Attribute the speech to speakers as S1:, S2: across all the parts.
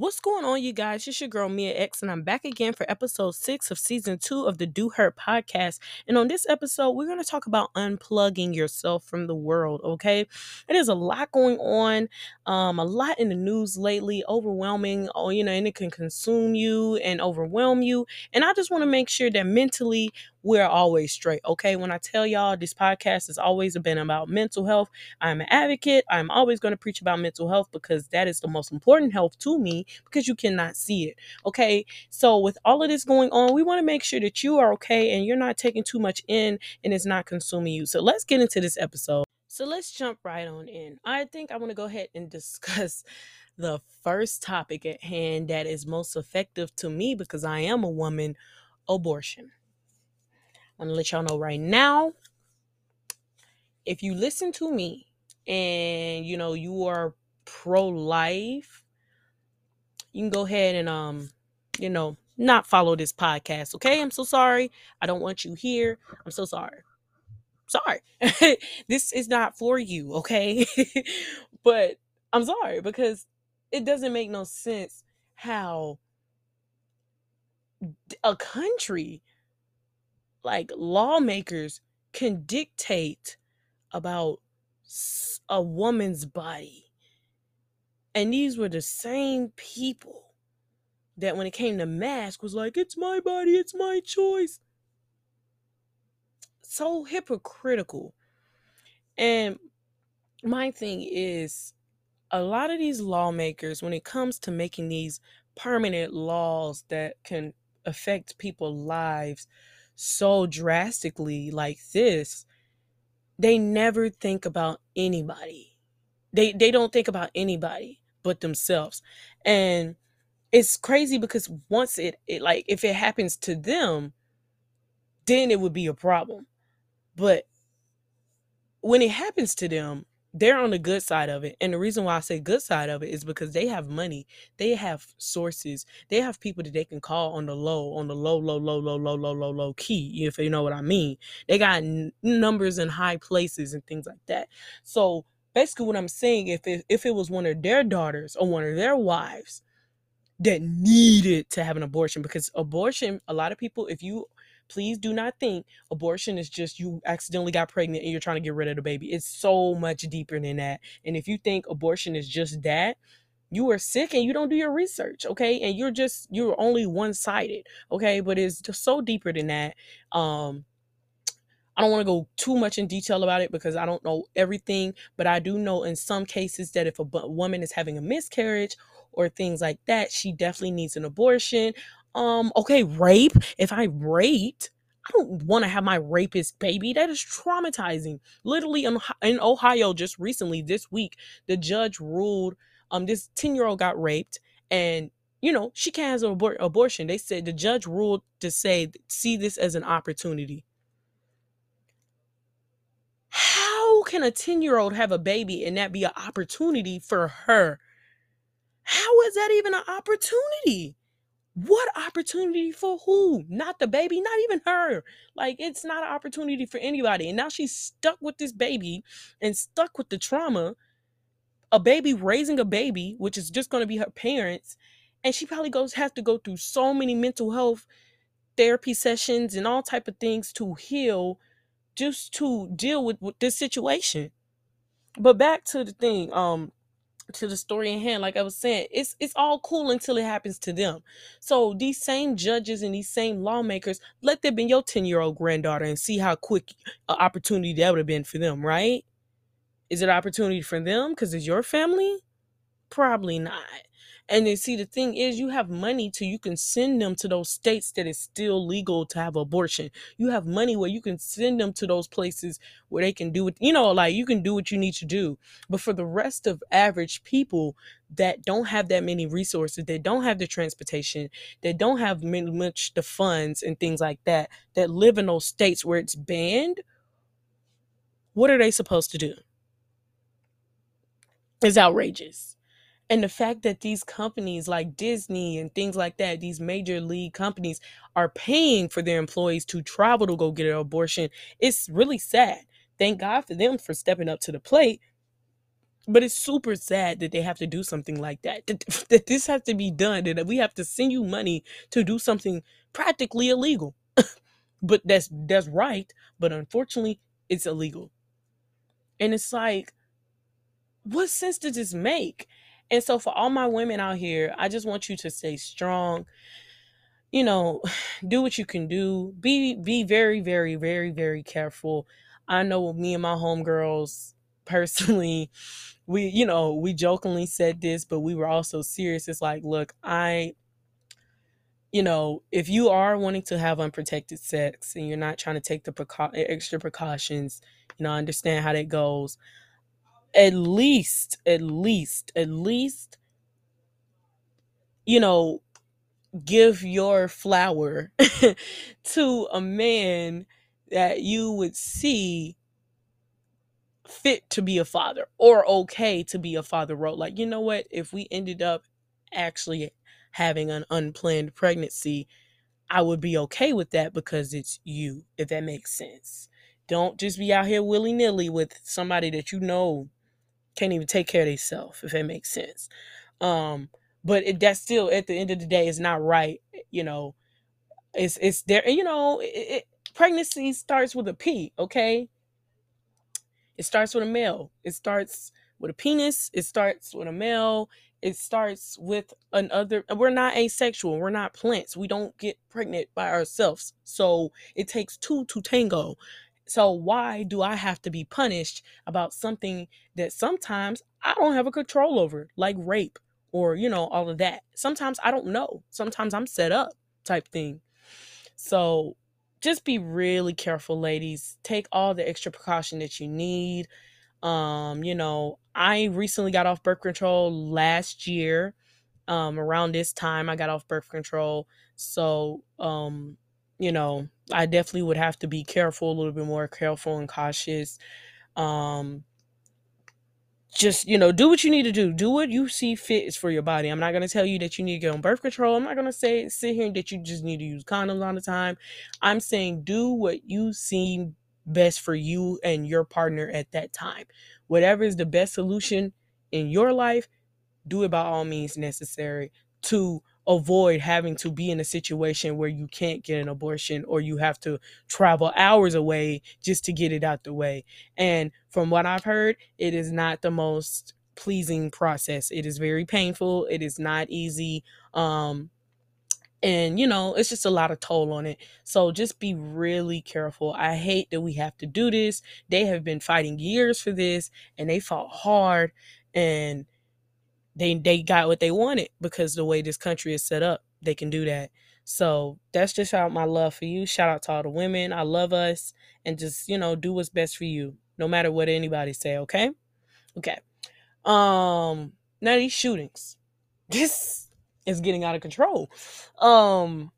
S1: What's going on, you guys? It's your girl Mia X, and I'm back again for episode six of season two of the DoHer podcast. And on this episode, we're going to talk about unplugging yourself from the world. Okay, it is a lot going on, um, a lot in the news lately, overwhelming. Oh, you know, and it can consume you and overwhelm you. And I just want to make sure that mentally we're always straight. Okay, when I tell y'all this podcast has always been about mental health, I'm an advocate. I'm always going to preach about mental health because that is the most important health to me because you cannot see it. Okay. So, with all of this going on, we want to make sure that you are okay and you're not taking too much in and it's not consuming you. So, let's get into this episode. So, let's jump right on in. I think I want to go ahead and discuss the first topic at hand that is most effective to me because I am a woman abortion. Going to let y'all know right now. If you listen to me and you know you are pro life you can go ahead and um you know not follow this podcast okay? I'm so sorry. I don't want you here. I'm so sorry. Sorry. This is not for you okay? But i'm sorry because it doesn't make no sense how a country like lawmakers can dictate about a woman's body and these were the same people that when it came to mask was like, it's my body, it's my choice. So hypocritical. And my thing is a lot of these lawmakers, when it comes to making these permanent laws that can affect people's lives so drastically like this, they never think about anybody. They they don't think about anybody but themselves. And it's crazy because once it, it like if it happens to them, then it would be a problem. But when it happens to them, they're on the good side of it. And the reason why I say good side of it is because they have money, they have sources, they have people that they can call on the low, on the low, low, low, low, low, low, low, low key, if you know what I mean. They got n- numbers in high places and things like that. So basically what I'm saying, if it, if it was one of their daughters or one of their wives that needed to have an abortion, because abortion, a lot of people, if you please do not think abortion is just you accidentally got pregnant and you're trying to get rid of the baby. It's so much deeper than that. And if you think abortion is just that, you are sick and you don't do your research, okay? And you're just you're only one-sided, okay? But it's just so deeper than that. Um I don't want to go too much in detail about it because I don't know everything, but I do know in some cases that if a woman is having a miscarriage or things like that, she definitely needs an abortion. Um, okay, rape. If I raped, I don't want to have my rapist baby. That is traumatizing. Literally in, in Ohio, just recently this week, the judge ruled um this 10 year old got raped and you know she can't have an abor- abortion. They said the judge ruled to say see this as an opportunity How can a 10 year old have a baby and that be an opportunity for her? How is that even an opportunity? What opportunity for who? Not the baby, not even her. Like, it's not an opportunity for anybody. And now she's stuck with this baby and stuck with the trauma. A baby raising a baby, which is just going to be her parents. And she probably goes has to go through so many mental health therapy sessions and all type of things to heal just to deal with, with this situation. But back to the thing, um, to the story in hand, like I was saying, it's it's all cool until it happens to them. So these same judges and these same lawmakers, let them be your 10-year-old granddaughter and see how quick an opportunity that would have been for them, right? Is it opportunity for them because it's your family? Probably not. And then see the thing is you have money to you can send them to those states that is still legal to have abortion. You have money where you can send them to those places where they can do it, you know, like you can do what you need to do. But for the rest of average people that don't have that many resources, that don't have the transportation, that don't have much the funds and things like that, that live in those states where it's banned, what are they supposed to do? It's outrageous. And the fact that these companies like Disney and things like that, these major league companies are paying for their employees to travel to go get an abortion, it's really sad. Thank God for them for stepping up to the plate. but it's super sad that they have to do something like that. That, that this has to be done. That we have to send you money to do something practically illegal. but that's that's right. But unfortunately, it's illegal. And it's like, what sense does this make? And so for all my women out here, I just want you to stay strong. You know, do what you can do. Be be very, very, very, very careful. I know me and my homegirls personally, we, you know, we jokingly said this, but we were also serious. It's like, look, I you know, if you are wanting to have unprotected sex and you're not trying to take the precau- extra precautions, you know, understand how that goes. At least, at least, at least, you know, give your flower to a man that you would see fit to be a father or okay to be a father role. Like, you know what? If we ended up actually having an unplanned pregnancy, I would be okay with that because it's you, if that makes sense. Don't just be out here willy nilly with somebody that you know can't even take care of themselves, if that makes sense. Um, but it, that's still at the end of the day is not right. You know, it's it's there. You know, it, it, pregnancy starts with a P. Okay, it starts with a male. It starts with a penis. It starts with a male it starts with another we're not asexual we're not plants we don't get pregnant by ourselves so it takes two to tango so why do i have to be punished about something that sometimes i don't have a control over like rape or you know all of that sometimes i don't know sometimes i'm set up type thing so just be really careful ladies take all the extra precaution that you need um, you know, I recently got off birth control last year. Um, around this time I got off birth control. So, um, you know, I definitely would have to be careful, a little bit more careful and cautious. Um, just you know do what you need to do do what you see fit is for your body i'm not going to tell you that you need to get on birth control i'm not going to say sit here that you just need to use condoms all the time i'm saying do what you see best for you and your partner at that time. Whatever is the best solution in your life, do it by all means necessary to avoid having to be in a situation where you can't get an abortion or you have to travel hours away just to get it out the way. And from what I've heard, it is not the most pleasing process. It is very painful. It is not easy. Um, and you know it's just a lot of toll on it so just be really careful i hate that we have to do this they have been fighting years for this and they fought hard and they they got what they wanted because the way this country is set up they can do that. So that's just out my love for you. Shout out to all the women. I love us. And just you know do what's best for you no matter what anybody say okay? Okay. Um now these shootings. This is getting out of control. Um,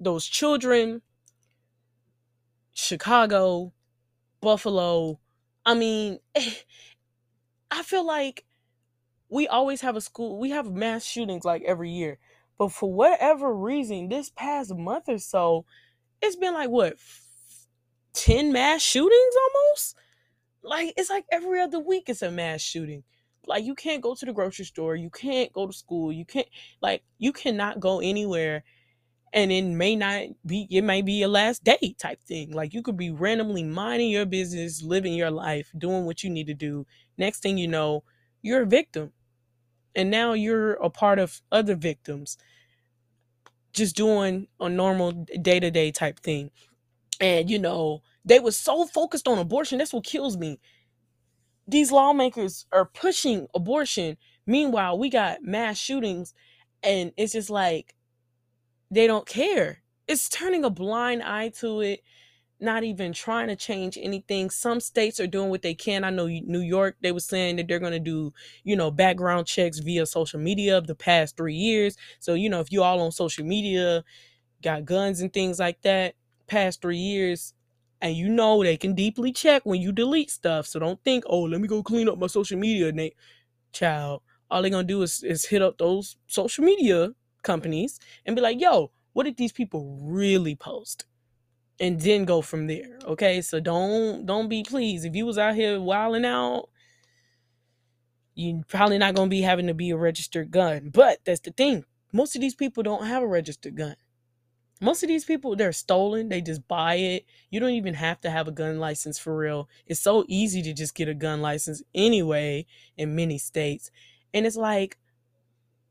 S1: those children, Chicago, Buffalo. I mean, I feel like we always have a school, we have mass shootings like every year. But for whatever reason, this past month or so, it's been like what 10 mass shootings almost? Like it's like every other week it's a mass shooting like you can't go to the grocery store you can't go to school you can't like you cannot go anywhere and it may not be it may be your last day type thing like you could be randomly minding your business living your life doing what you need to do next thing you know you're a victim and now you're a part of other victims just doing a normal day-to-day type thing and you know they were so focused on abortion that's what kills me these lawmakers are pushing abortion. Meanwhile, we got mass shootings, and it's just like they don't care. It's turning a blind eye to it, not even trying to change anything. Some states are doing what they can. I know New York, they were saying that they're going to do, you know, background checks via social media of the past three years. So, you know, if you all on social media, got guns and things like that, past three years, and you know they can deeply check when you delete stuff. So don't think, oh, let me go clean up my social media, Nate. Child, all they're gonna do is, is hit up those social media companies and be like, yo, what did these people really post? And then go from there. Okay. So don't don't be pleased. If you was out here wilding out, you're probably not to be having to be a registered gun. But that's the thing. Most of these people don't have a registered gun. Most of these people, they're stolen. They just buy it. You don't even have to have a gun license for real. It's so easy to just get a gun license anyway in many states. And it's like,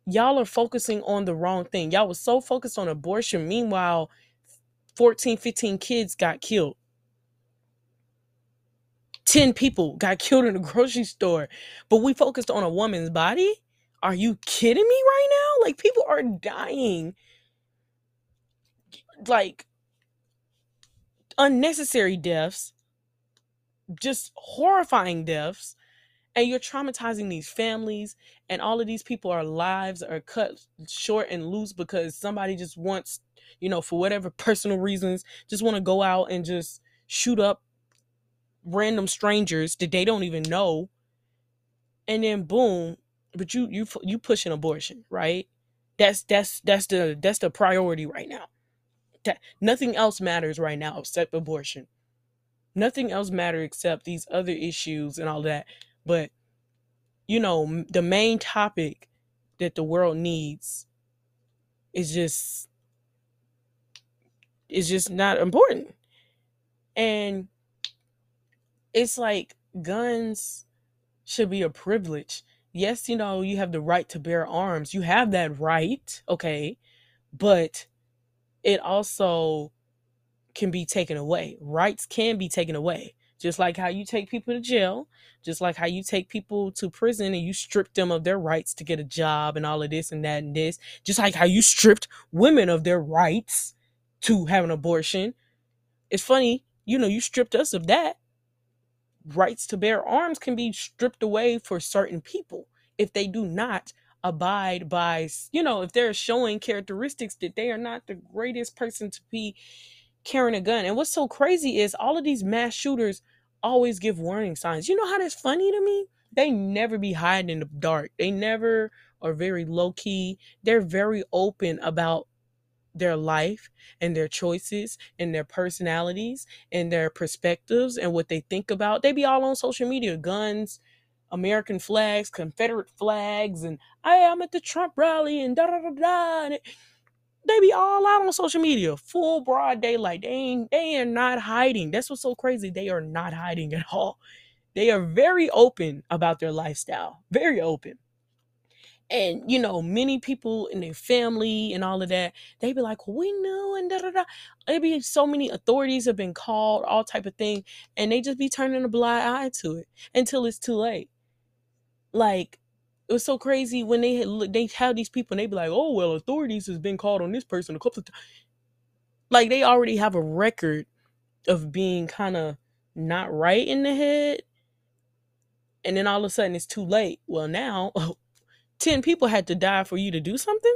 S1: y'all are focusing on the wrong thing. Y'all was so focused on abortion. Meanwhile, 14, 15 kids got killed. 10 people got killed in a grocery store, but we focused on a woman's body? Are you kidding me right now? Like, people are dying. Like, unnecessary deaths, just horrifying deaths. And you're traumatizing these families, and all of these people, our lives are cut short and loose because somebody just wants, you know, for whatever personal reasons, just want to go out and just shoot up random strangers that they don't even know. And then boom but you you you push an abortion right? That's that's that's the that's the priority right now. That nothing else matters right now except abortion. Nothing else matters except these other issues and all that but you know the main topic that the world needs is just is just not important and it's like guns should be a privilege. Yes, you know, you have the right to bear arms. You have that right, okay? But it also can be taken away. Rights can be taken away. Just like how you take people to jail, just like how you take people to prison and you strip them of their rights to get a job and all of this and that and this. Just like how you stripped women of their rights to have an abortion. It's funny, you know, you stripped us of that rights to bear arms can be stripped away for certain people if they do not abide by, you know, if they're showing characteristics that they are not the greatest person to be carrying a gun. And what's so crazy is all of these mass shooters always give warning signs. You know how that's funny to me? They never be hiding in the dark. They never are very low key. They're very open about their life and their choices and their personalities and their perspectives and what they think about. They be all on social media, guns, American flags, Confederate flags, and I am at the Trump rally and da da da da. It, they be all out on social media, full broad daylight. They ain't, they are not hiding. That's what's so crazy. They are not hiding at all. They are very open about their lifestyle, very open and you know many people in their family and all of that they be like we knew and da da da there be so many authorities have been called all type of thing and they just be turning a blind eye to it until it's too late like it was so crazy when they had they have these people and they be like oh well authorities has been called on this person a couple of times like they already have a record of being kind of not right in the head and then all of a sudden it's too late well now 10 people had to die for you to do something?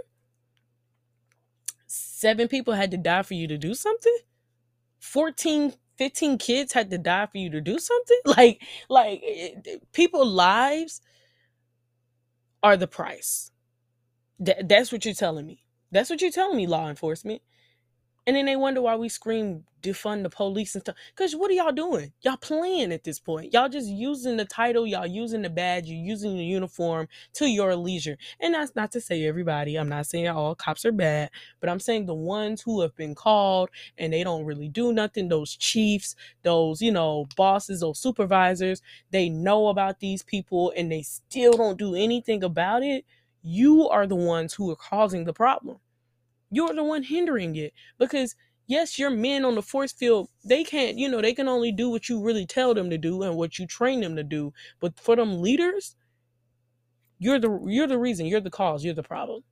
S1: Seven people had to die for you to do something? 14, 15 kids had to die for you to do something? Like, like eh, eh, people lives are the price. Th- that's what you're telling me. That's what you're telling me, law enforcement. And then they wonder why we scream defund the police and stuff. Because what are y'all doing? Y'all playing at this point. Y'all just using the title, y'all using the badge, you're using the uniform to your leisure. And that's not to say everybody. I'm not saying all cops are bad, but I'm saying the ones who have been called and they don't really do nothing, those chiefs, those, you know, bosses, those supervisors, they know about these people and they still don't do anything about it. You are the ones who are causing the problem. You're the one hindering it because yes, your men on the force field, they can't, you know, they can only do what you really tell them to do and what you train them to do. But for them leaders, you're the you're the reason, you're the cause, you're the problem.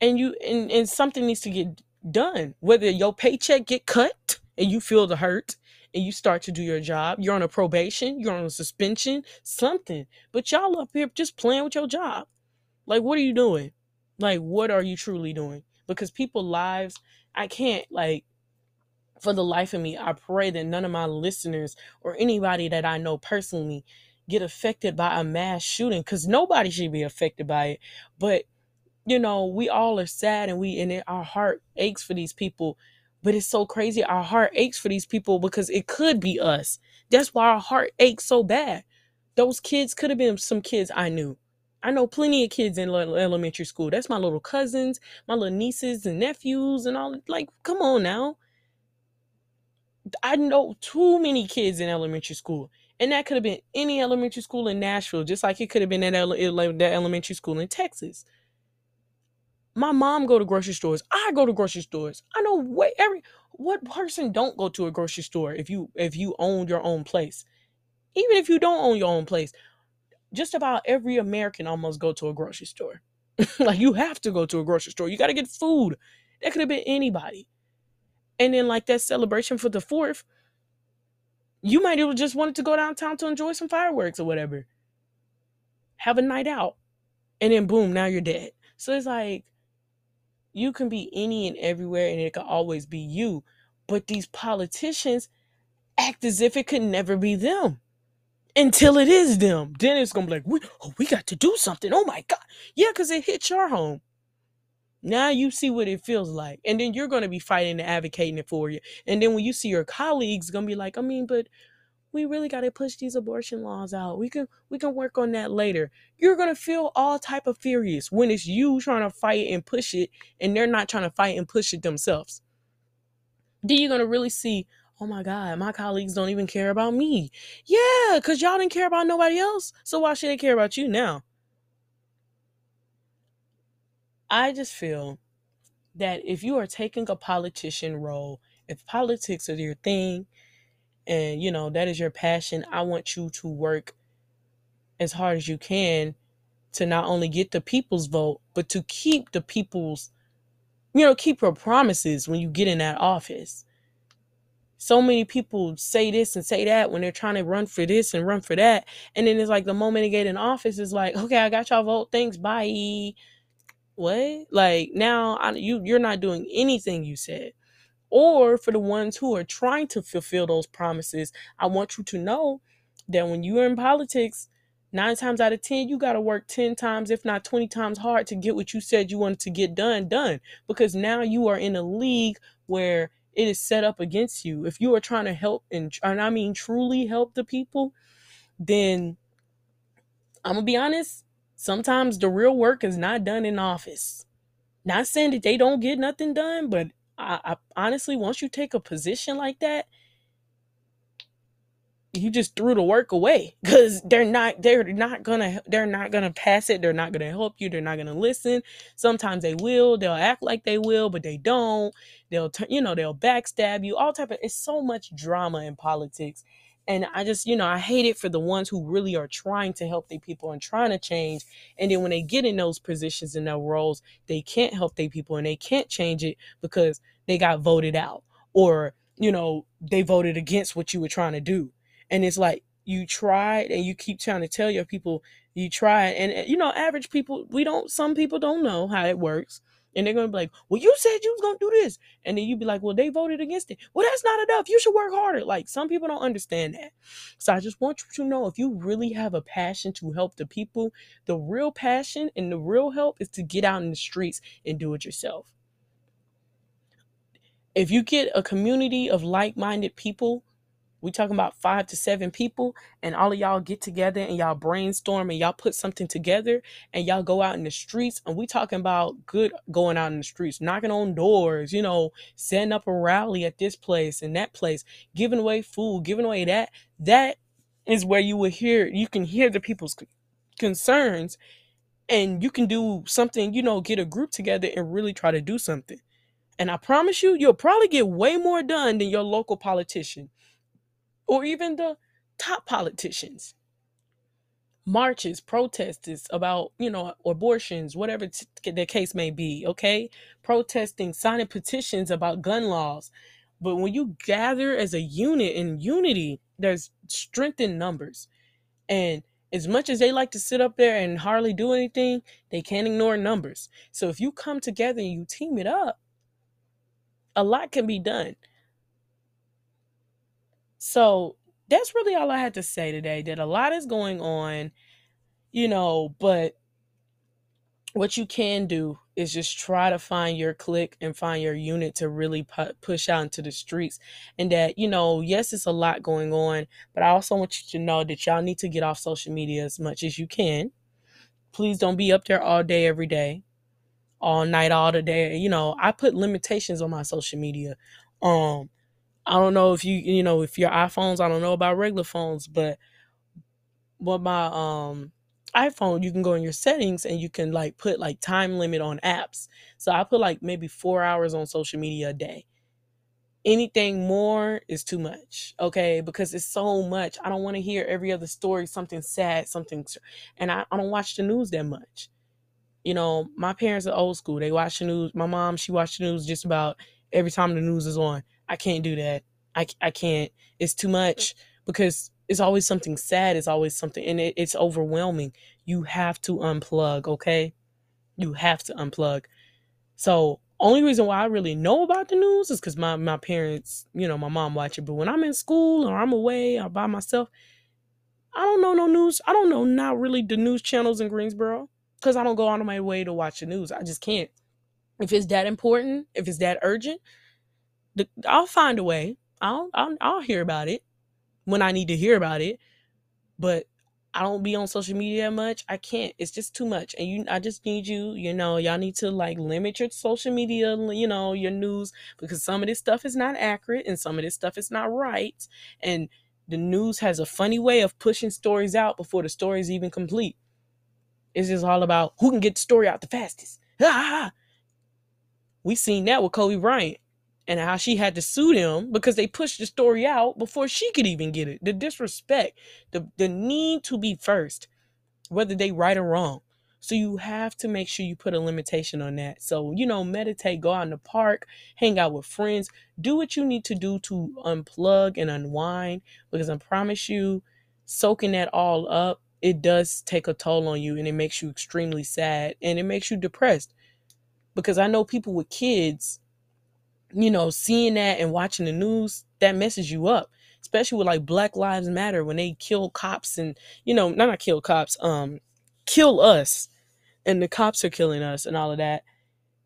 S1: And you and, and something needs to get done. Whether your paycheck get cut and you feel the hurt and you start to do your job, you're on a probation, you're on a suspension, something. But y'all up here just playing with your job. Like what are you doing? Like, what are you truly doing? Because people lives, I can't like for the life of me, I pray that none of my listeners or anybody that I know personally get affected by a mass shooting because nobody should be affected by it. But you know, we all are sad and we and it, our heart aches for these people. But it's so crazy. Our heart aches for these people because it could be us. That's why our heart aches so bad. Those kids could have been some kids I knew. I know plenty of kids in elementary school. That's my little cousins, my little nieces and nephews, and all. Like, come on now. I know too many kids in elementary school. And that could have been any elementary school in Nashville, just like it could have been that, ele- that elementary school in Texas. My mom go to grocery stores. I go to grocery stores. I know way every what person don't go to a grocery store if you if you own your own place. Even if you don't own your own place, just about every American almost go to a grocery store. like you have to go to a grocery store. You got to get food. That could have been anybody. And then like that celebration for the fourth, you might have just wanted to go downtown to enjoy some fireworks or whatever. Have a night out. And then boom, now you're dead. So it's like you can be any and everywhere and it could always be you. But these politicians act as if it could never be them until it is them. Then it's gonna be like, we, oh, we got to do something. Oh my god, yeah, because it hit your home. Now you see what it feels like, and then you're gonna be fighting and advocating it for you. And then when you see your colleagues, gonna be like, I mean, but we really got to push these abortion laws out. We can we can work on that later. You're gonna feel all type of furious when it's you trying to fight and push it, and they're not trying to fight and push it themselves. Then you're gonna really see oh my God, my colleagues don't even care about me. Yeah, because y'all didn't care about nobody else. So why should they care about you now? I just feel that if you are taking a politician role, if politics is your thing, and you know that is your passion, I want you to work as hard as you can to not only get the people's vote, but to keep the people's, you know, keep your promises when you get in that office so many people say this and say that when they're trying to run for this and run for that. And then it's like the moment they get in office is like, okay, I got y'all vote. Thanks. Bye. What? Like now I, you you're not doing anything you said. Or for the ones who are trying to fulfill those promises, I want you to know that when you're in politics, nine times out of 10, you got to work 10 times, if not 20 times hard to get what you said you wanted to get done, done. Because now you are in a league where it is set up against you. If you are trying to help and, and I mean truly help the people, then I'm gonna be honest, sometimes the real work is not done in office. Not saying that they don't get nothing done, but I, I honestly, once you take a position like that, you just threw the work away because they're not they're not gonna they're not gonna pass it. They're not gonna help you. They're not gonna listen. Sometimes they will. They'll act like they will but they don't. They'll you know they'll backstab you all type of it's so much drama in politics. And i just you know i hate it for the ones who really are trying to help their people and trying to change. And then when they get in those positions and their roles they can't help their people and they can't change it because they got voted out or you know they voted against what you were trying to do and it's like you tried and you keep trying to tell your people you tried. And you know average people we don't some people don't know how it works. And they're gonna be like well you said you was gonna do this. And then you'd be like well they voted against it. Well that's not enough. You should work harder. Like some people don't understand that. So i just want you to know if you really have a passion to help the people the real passion and the real help is to get out in the streets and do it yourself. If you get a community of like-minded people we talking about five to seven people and all of y'all get together and y'all brainstorm and y'all put something together and y'all go out in the streets and we talking about good going out in the streets knocking on doors you know setting up a rally at this place and that place giving away food giving away that. That is where you will hear you can hear the people's concerns and you can do something you know get a group together and really try to do something. And i promise you you'll probably get way more done than your local politician or even the top politicians. Marches, protests about, you know, abortions, whatever t- the case may be, okay? Protesting, signing petitions about gun laws. But when you gather as a unit in unity, there's strength in numbers. And as much as they like to sit up there and hardly do anything, they can't ignore numbers. So if you come together and you team it up, a lot can be done. So that's really all I had to say today. That a lot is going on, you know, but what you can do is just try to find your clique and find your unit to really pu- push out into the streets. And that, you know, yes, it's a lot going on, but I also want you to know that y'all need to get off social media as much as you can. Please don't be up there all day, every day, all night, all the day. You know, I put limitations on my social media. Um, I don't know if you, you know, if your iPhones, I don't know about regular phones, but what my um iPhone, you can go in your settings and you can like put like time limit on apps. So I put like maybe four hours on social media a day. Anything more is too much, okay? Because it's so much. I don't want to hear every other story, something sad, something, and I, I don't watch the news that much. You know, my parents are old school. They watch the news. My mom, she watched the news just about every time the news is on. I can't do that. I, I can't. It's too much because it's always something sad. It's always something, and it, it's overwhelming. You have to unplug, okay? You have to unplug. So, only reason why I really know about the news is because my, my parents, you know, my mom watch it. But when I'm in school or I'm away or by myself, I don't know no news. I don't know not really the news channels in Greensboro because I don't go out of my way to watch the news. I just can't. If it's that important, if it's that urgent, I'll find a way. I'll, I'll I'll hear about it when I need to hear about it. But I don't be on social media much. I can't. It's just too much. And you I just need you, you know, y'all need to like limit your social media, you know, your news because some of this stuff is not accurate and some of this stuff is not right. And the news has a funny way of pushing stories out before the story is even complete. It's just all about who can get the story out the fastest. Ah! We seen that with Kobe Bryant and how she had to sue them because they pushed the story out before she could even get it. The disrespect, the the need to be first, whether they right or wrong. So you have to make sure you put a limitation on that. So, you know, meditate, go out in the park, hang out with friends, do what you need to do to unplug and unwind because I promise you soaking that all up, it does take a toll on you and it makes you extremely sad and it makes you depressed. Because I know people with kids you know, seeing that and watching the news, that messes you up. Especially with like Black Lives Matter when they kill cops and you know, not not kill cops, um, kill us, and the cops are killing us and all of that.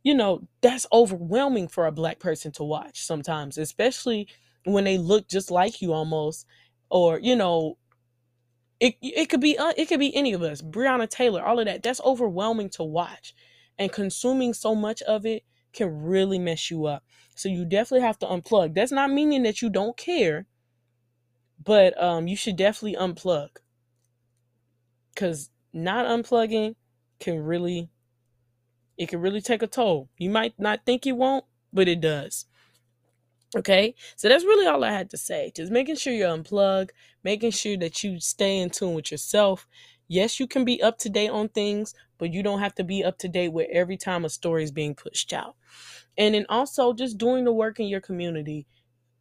S1: You know, that's overwhelming for a black person to watch sometimes, especially when they look just like you almost, or you know, it it could be uh, it could be any of us, Breonna Taylor, all of that. That's overwhelming to watch, and consuming so much of it can really mess you up. So you definitely have to unplug. That's not meaning that you don't care, but um, you should definitely unplug. Cause not unplugging can really it can really take a toll. You might not think it won't, but it does. Okay, so that's really all I had to say. Just making sure you unplug, making sure that you stay in tune with yourself. Yes, you can be up to date on things, but you don't have to be up to date with every time a story is being pushed out. And then also just doing the work in your community.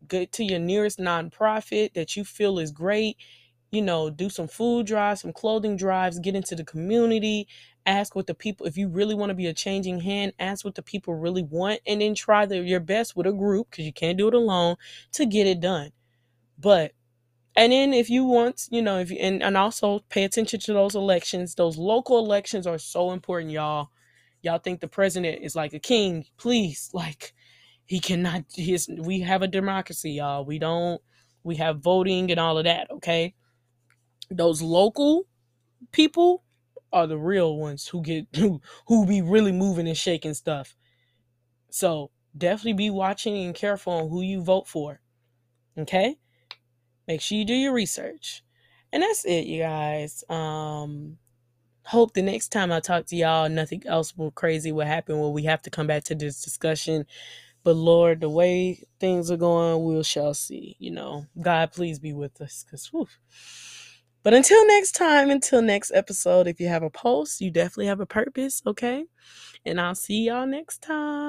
S1: Get to your nearest nonprofit that you feel is great. You know, do some food drives, some clothing drives, get into the community, ask what the people, if you really want to be a changing hand, ask what the people really want, and then try the, your best with a group, because you can't do it alone, to get it done. But and then if you want, you know, if you and, and also pay attention to those elections. Those local elections are so important, y'all. Y'all think the president is like a king. Please like he cannot his we have a democracy y'all. We don't we have voting and all of that okay? Those local people are the real ones who get who who be really moving and shaking stuff. So definitely be watching and careful on who you vote for okay make sure you do your research and that's it you guys um hope the next time I talk to y'all, nothing else will crazy will happen where we have to come back to this discussion. But Lord, the way things are going, we shall see. You know, God, please be with us. Cause whew. But until next time, until next episode, if you have a post, you definitely have a purpose, okay? And I'll see y'all next time.